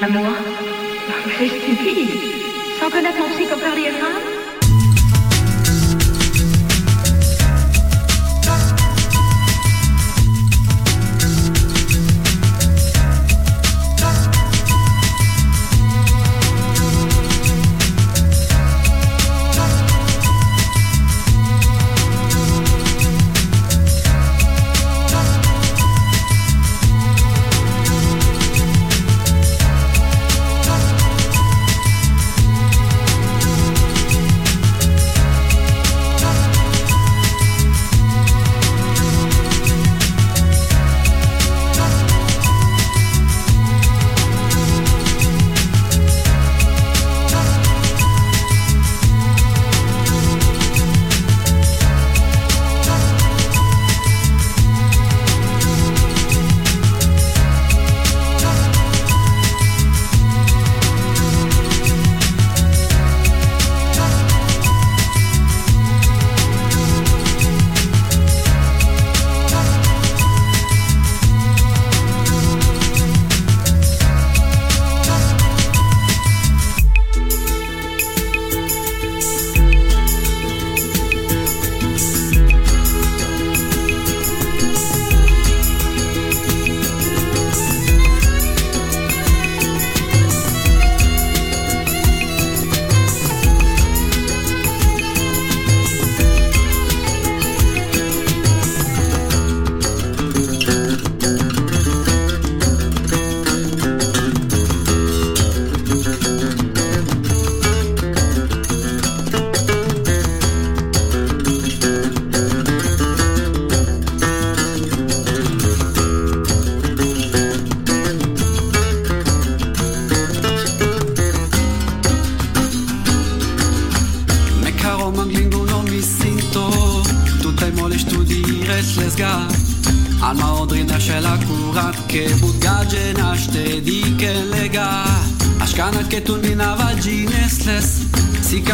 l'amour. C'est stupide. Sans connaître mon psychopathe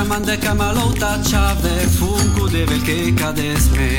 Kamandeka malou tačave, funku devel ke kades me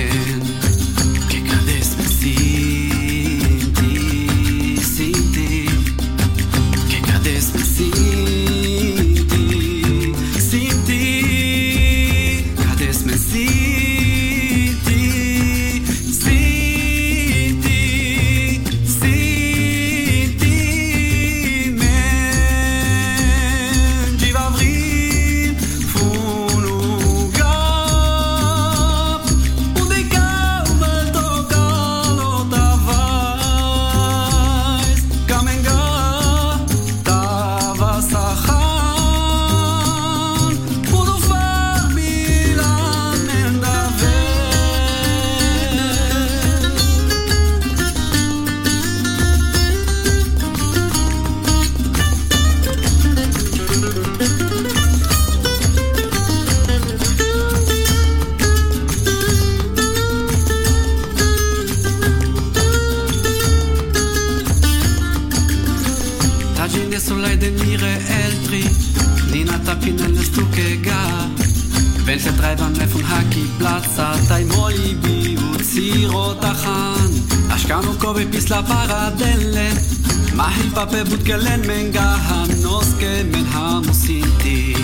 Mahilfa bebutgelen men gaham noske men hamusiti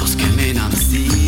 Noske men amsi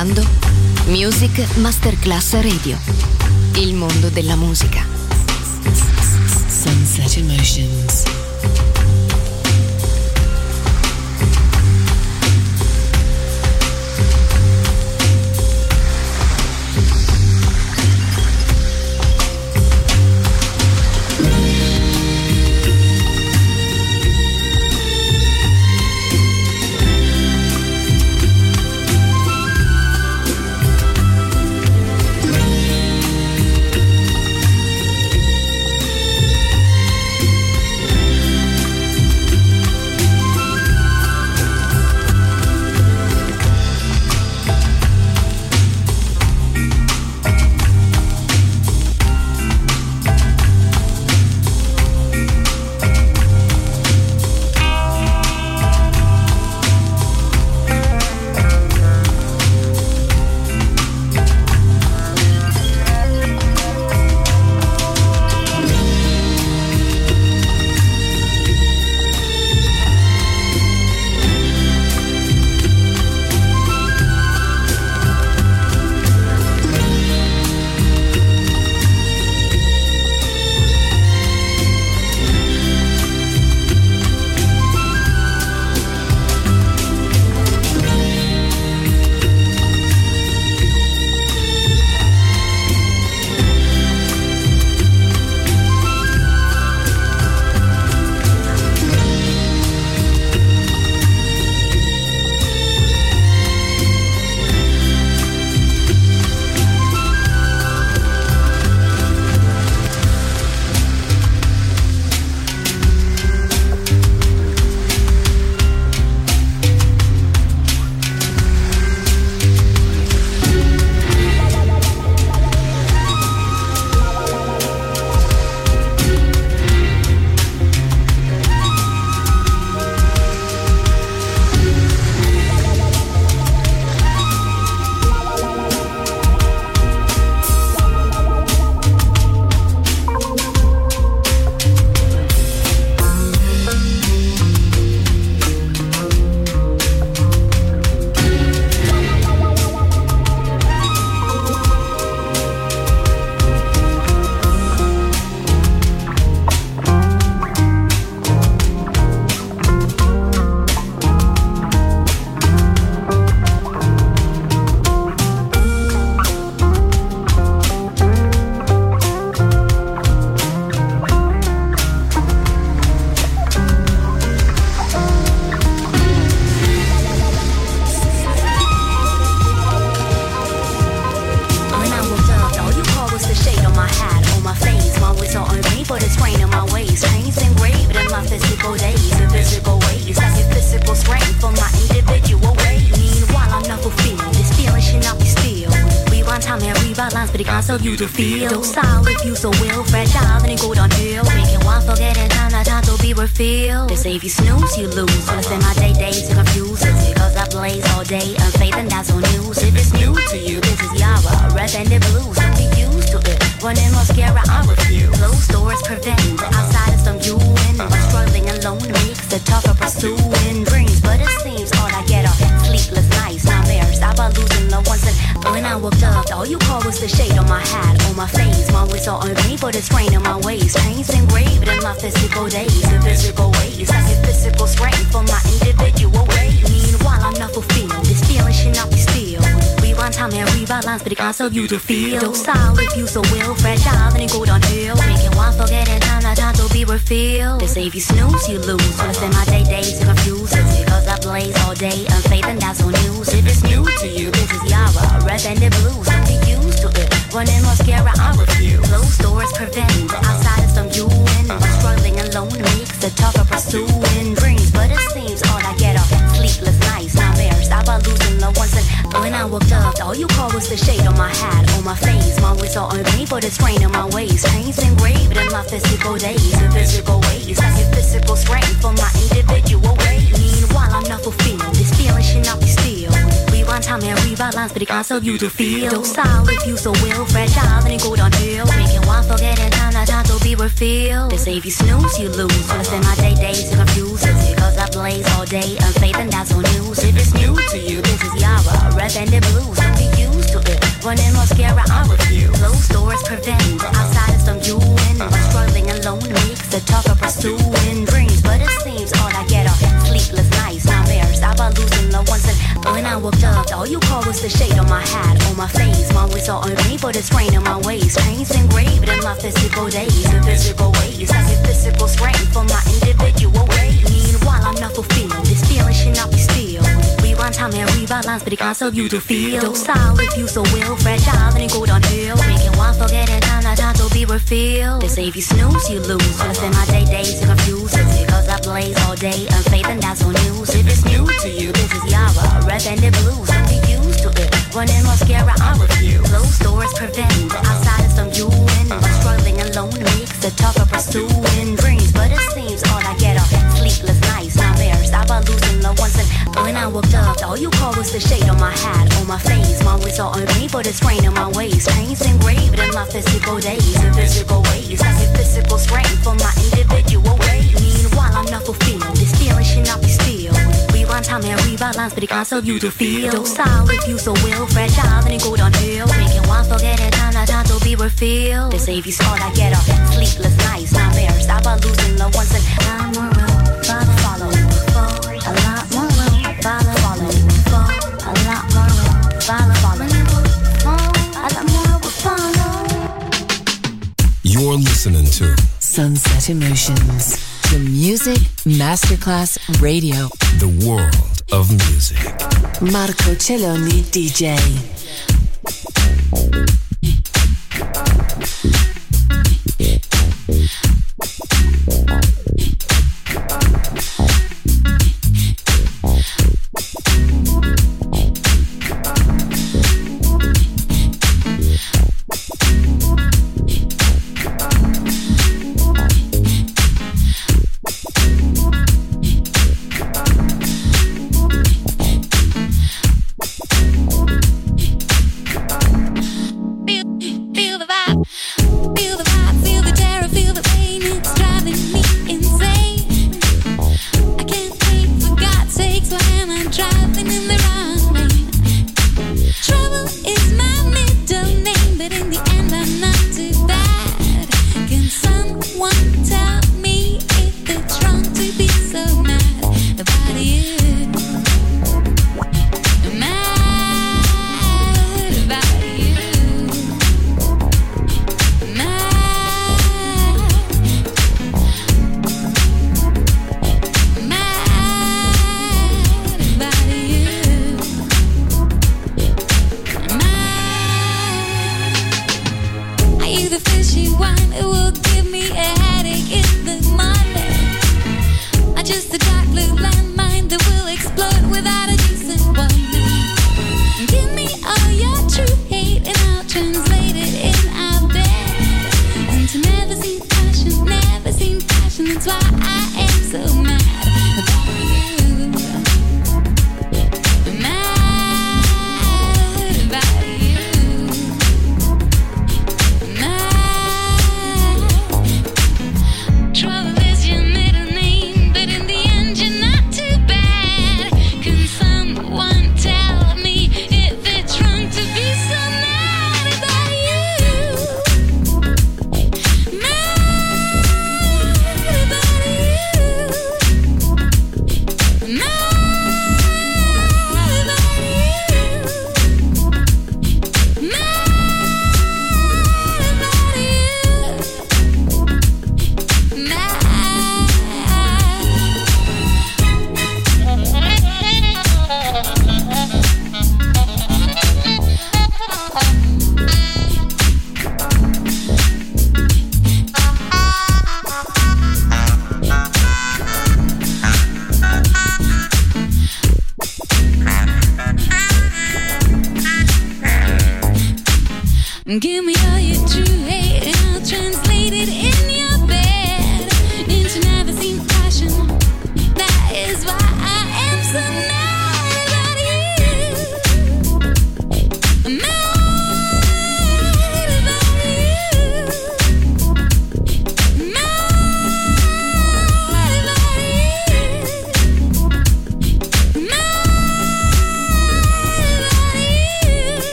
Ascoltando Music Masterclass Radio. Il mondo della musica. Sunset Emotions. Serve you to feel. If you so will, fragile, then it go downhill. Making one forget in time, that time to be refilled. They say if you snooze, you lose. Wanna spend my day days to confuse. It's because I blaze all day, unfaith, and that's on news. If it's new to you, this is Yara, red and the blues. Don't be used to it. Running mascara, I refuse. Closed doors prevent the outsiders from you in. But struggling alone makes it tougher pursuing dreams. But it seems all I get are sleepless about losing loved ones. And when I woke up, all you called was the shade on my hat, on my face. My ways are me, but it's strain on my ways. Pains engraved in my physical days, in physical ways. I get physical strength for my individual ways. Meanwhile, I'm not fulfilled. This feeling should not be still. Rewind time and rewrite lines, but it can't serve you to feel. Docile if you so will, fragile, then it go downhill. Making one forget in time, that time to be refilled. They say if you snooze, you lose. Wanna spend my day days to confuse. It's because I blaze all day, unfaith, and that's on news. If it's new to you, this is Yara, red and the blues. Be used to it. Running mascara, I refuse. Closed doors prevent Outside outsiders from you. But struggling alone makes it tougher pursuing I woke up, all you called was the shade on my hat, on my face. My ways are on me, but it's strain on my ways. Pains engraved in my physical days, in physical ways. I get physical strength for my individual ways. Meanwhile, I'm not fulfilled. This feeling should not be still. Time and rewrite lines, but it can't serve you to feel. Docile if you so will, fragile, then it go downhill. Making one forget in time, that time to be refilled. They say if you snooze, you lose. Wanna spend my day days to confuse. It's because I blaze all day, unfaith, and that's on news. If it's new to you, this is Yara, red and the blues. Don't be used to it. Running mascara, I refuse. Closed doors prevent outsiders from you in. But struggling alone makes talk tougher pursuing dreams. But it seems all I get are sleepless nights, nightmares. I about loved ones. And when I woke up, all you called was the shade on my hat, on my face. My ways are on but it's strain on my ways. Pains engraved in my physical days, in physical ways. I get physical strength for my individual ways. Meanwhile, I'm not fulfilled. This feeling should not be still. Rewind time and lines, but it can't serve you to feel. Docile if you so will, fragile, then it go downhill. Making one forget in time, that time to be refilled. They say if you snooze, you lose. Wanna spend my day days to confuse. It's because I blaze all day, unfaith, and that's on news. If it's new to you, this is Yara, red and the blues. Be used to it. Running mascara, I refuse. Closed doors prevent outsiders from in. But struggling alone makes it tougher pursuing dreams. Losing loved ones. And when I woke up, all you called was the shade on my hat, on my face. My ways are on me, but it's strain on my waist. Pains engraved in my physical days, in physical ways. I get physical strain for my individual ways. Meanwhile, I'm not fulfilled. This feeling should not be still. Rewind time and rewrite lines, but it can't serve you to feel. Docile if you so will, fragile, then it go downhill. Making one forget in time, that time to be refilled. If you all I get are sleepless nights, nightmares. I about losing loved ones and I'm more You're listening to Sunset Emotions. The Music Masterclass Radio. the world of music. Marco Celloni DJ.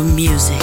Of music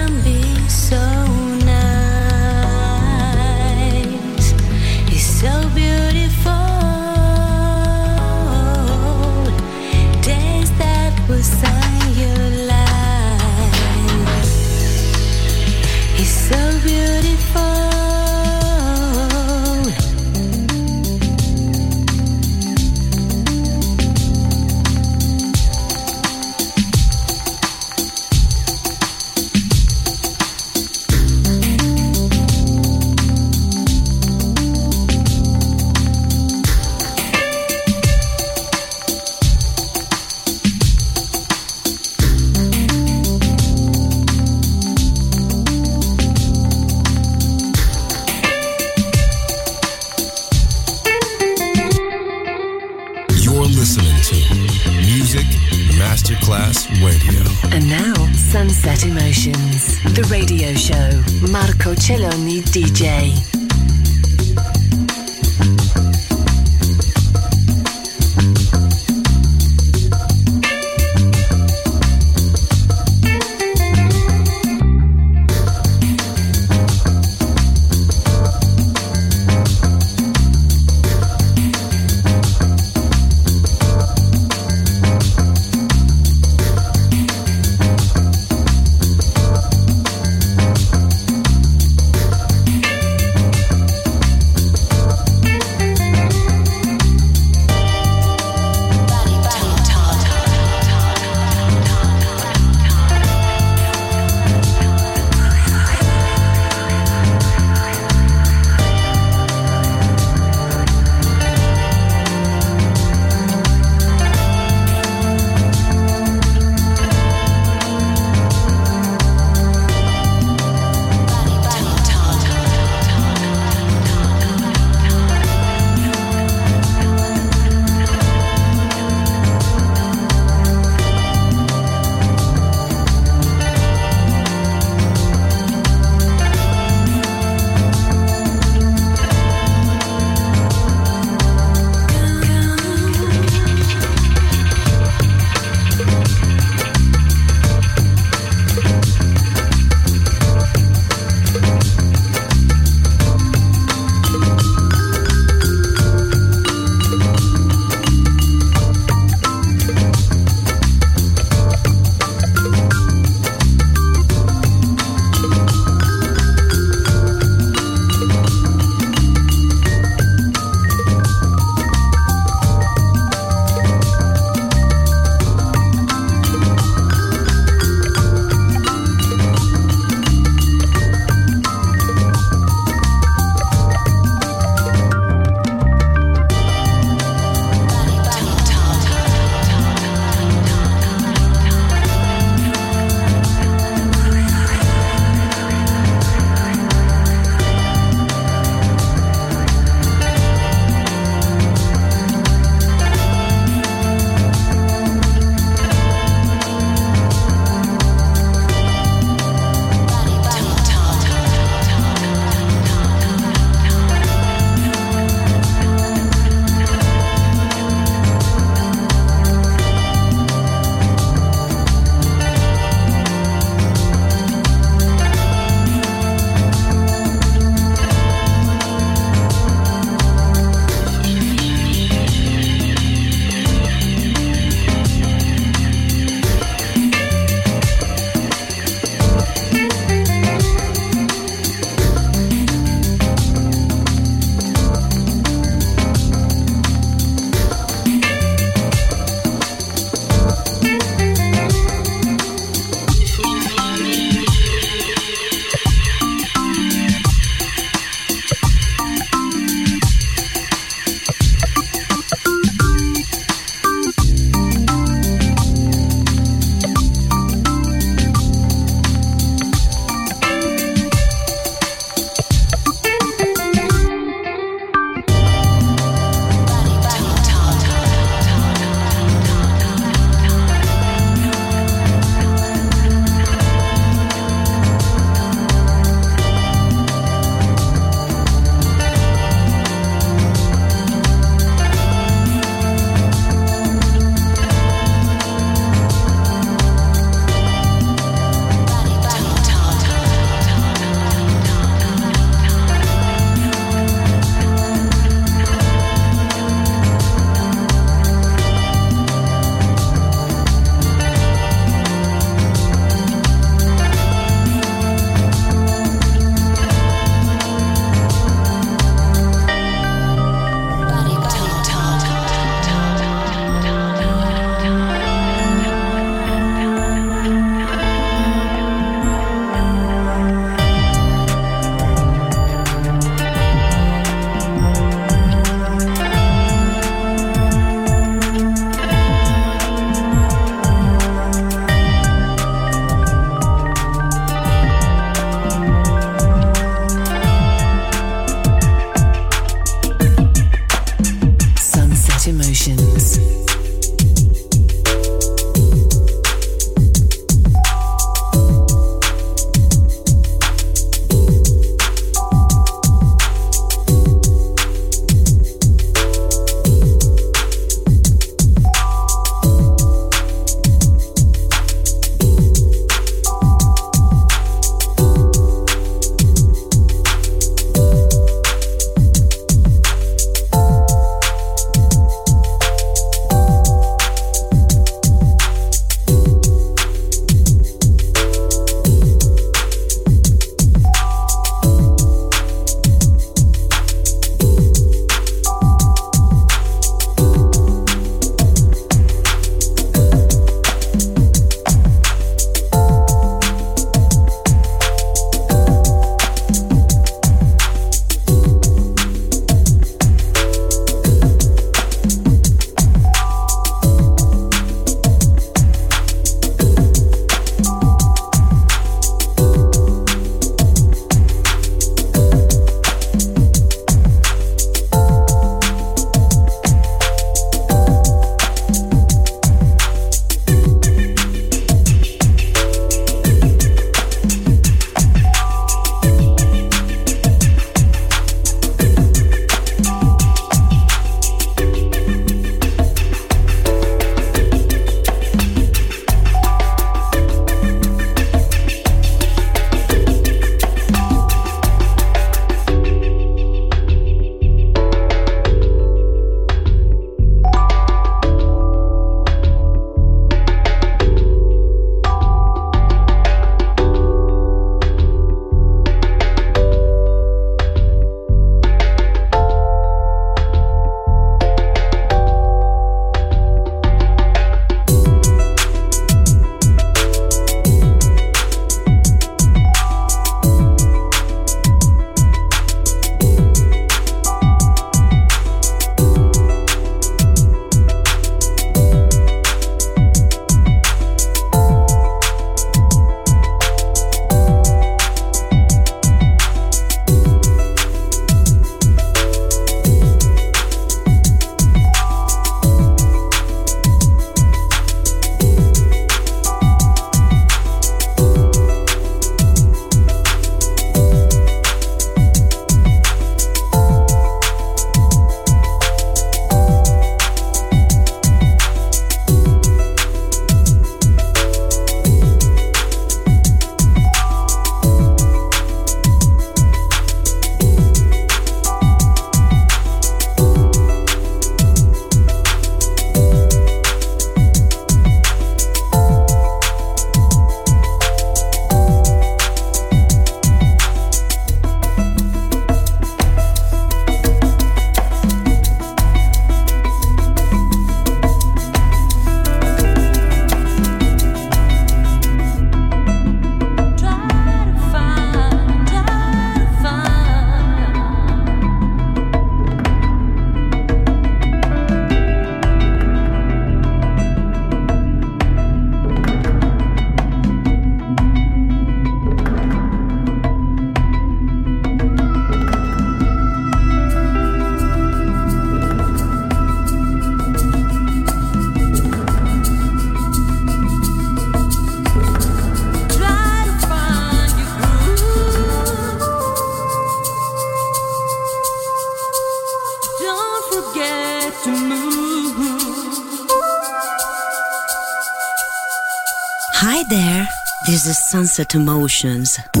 Sunset Emotions.